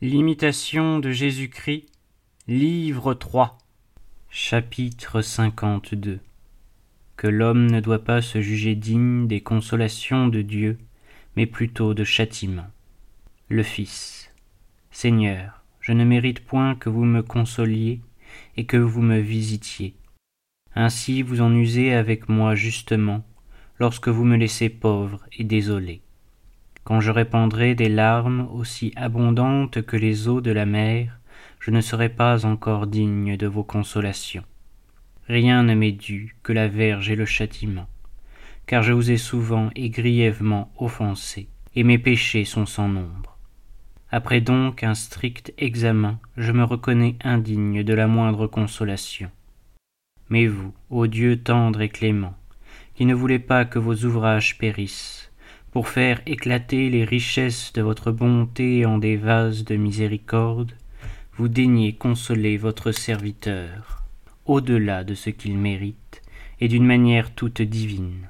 L'imitation de Jésus-Christ, livre 3, chapitre 52 Que l'homme ne doit pas se juger digne des consolations de Dieu, mais plutôt de châtiment. Le Fils. Seigneur, je ne mérite point que vous me consoliez et que vous me visitiez. Ainsi vous en usez avec moi justement, lorsque vous me laissez pauvre et désolé quand je répandrai des larmes aussi abondantes que les eaux de la mer, je ne serai pas encore digne de vos consolations. Rien ne m'est dû que la verge et le châtiment, car je vous ai souvent et grièvement offensé, et mes péchés sont sans nombre. Après donc un strict examen, je me reconnais indigne de la moindre consolation. Mais vous, ô Dieu tendre et clément, qui ne voulez pas que vos ouvrages périssent, pour faire éclater les richesses de votre bonté en des vases de miséricorde, vous daignez consoler votre serviteur, au-delà de ce qu'il mérite, et d'une manière toute divine,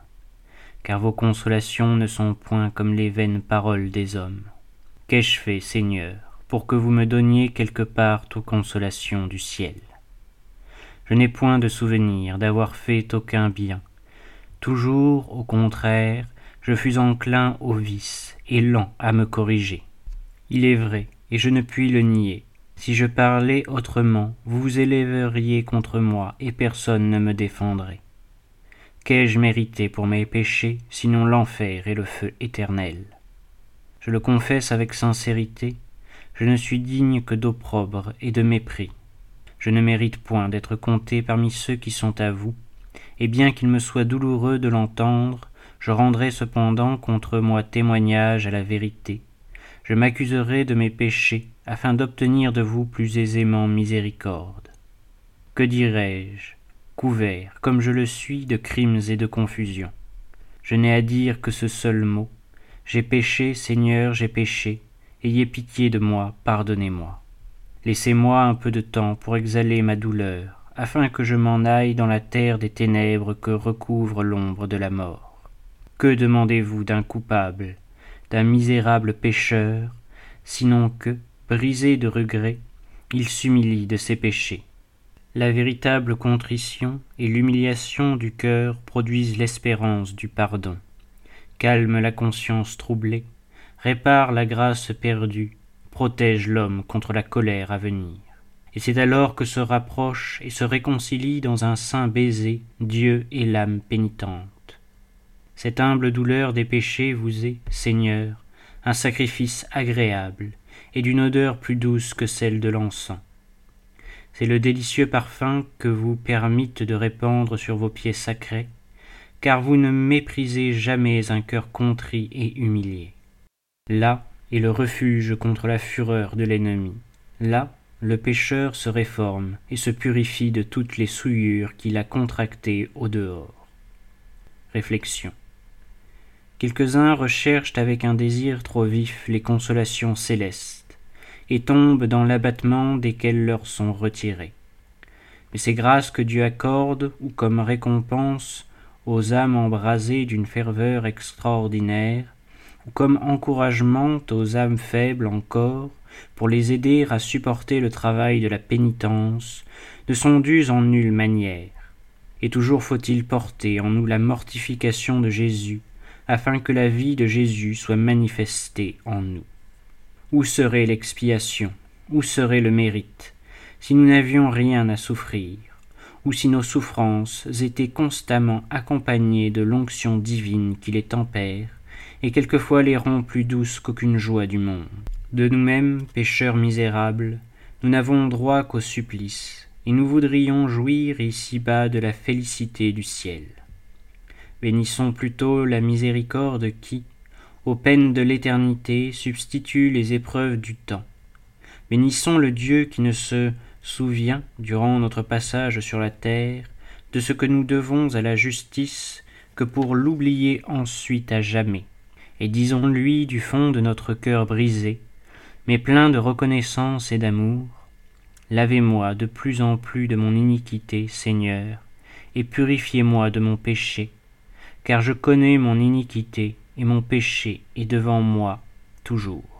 car vos consolations ne sont point comme les vaines paroles des hommes. Qu'ai-je fait, Seigneur, pour que vous me donniez quelque part aux consolations du ciel? Je n'ai point de souvenir d'avoir fait aucun bien. Toujours, au contraire, je fus enclin au vice et lent à me corriger. Il est vrai, et je ne puis le nier, si je parlais autrement, vous vous élèveriez contre moi, et personne ne me défendrait. Qu'ai-je mérité pour mes péchés, sinon l'enfer et le feu éternel? Je le confesse avec sincérité, je ne suis digne que d'opprobre et de mépris. Je ne mérite point d'être compté parmi ceux qui sont à vous, et bien qu'il me soit douloureux de l'entendre, je rendrai cependant contre moi témoignage à la vérité. Je m'accuserai de mes péchés, afin d'obtenir de vous plus aisément miséricorde. Que dirai-je Couvert, comme je le suis, de crimes et de confusion. Je n'ai à dire que ce seul mot. J'ai péché, Seigneur, j'ai péché. Ayez pitié de moi, pardonnez-moi. Laissez-moi un peu de temps pour exhaler ma douleur, afin que je m'en aille dans la terre des ténèbres que recouvre l'ombre de la mort. Que demandez-vous d'un coupable, d'un misérable pécheur, sinon que, brisé de regrets, il s'humilie de ses péchés La véritable contrition et l'humiliation du cœur produisent l'espérance du pardon, calme la conscience troublée, répare la grâce perdue, protège l'homme contre la colère à venir. Et c'est alors que se rapprochent et se réconcilient dans un saint baiser Dieu et l'âme pénitente. Cette humble douleur des péchés vous est, Seigneur, un sacrifice agréable et d'une odeur plus douce que celle de l'encens. C'est le délicieux parfum que vous permitte de répandre sur vos pieds sacrés, car vous ne méprisez jamais un cœur contrit et humilié. Là est le refuge contre la fureur de l'ennemi. Là, le pécheur se réforme et se purifie de toutes les souillures qu'il a contractées au dehors. Réflexion. Quelques-uns recherchent avec un désir trop vif les consolations célestes, et tombent dans l'abattement desquelles leur sont retirées. Mais ces grâces que Dieu accorde, ou comme récompense aux âmes embrasées d'une ferveur extraordinaire, ou comme encouragement aux âmes faibles encore, pour les aider à supporter le travail de la pénitence, ne sont dues en nulle manière. Et toujours faut-il porter en nous la mortification de Jésus, afin que la vie de Jésus soit manifestée en nous. Où serait l'expiation? Où serait le mérite? Si nous n'avions rien à souffrir ou si nos souffrances étaient constamment accompagnées de l'onction divine qui les tempère et quelquefois les rend plus douces qu'aucune joie du monde. De nous-mêmes, pécheurs misérables, nous n'avons droit qu'au supplice, et nous voudrions jouir ici-bas de la félicité du ciel. Bénissons plutôt la miséricorde qui, aux peines de l'éternité, substitue les épreuves du temps. Bénissons le Dieu qui ne se souvient, durant notre passage sur la terre, de ce que nous devons à la justice que pour l'oublier ensuite à jamais. Et disons-lui du fond de notre cœur brisé, mais plein de reconnaissance et d'amour, Lavez-moi de plus en plus de mon iniquité, Seigneur, et purifiez-moi de mon péché, car je connais mon iniquité, et mon péché est devant moi toujours.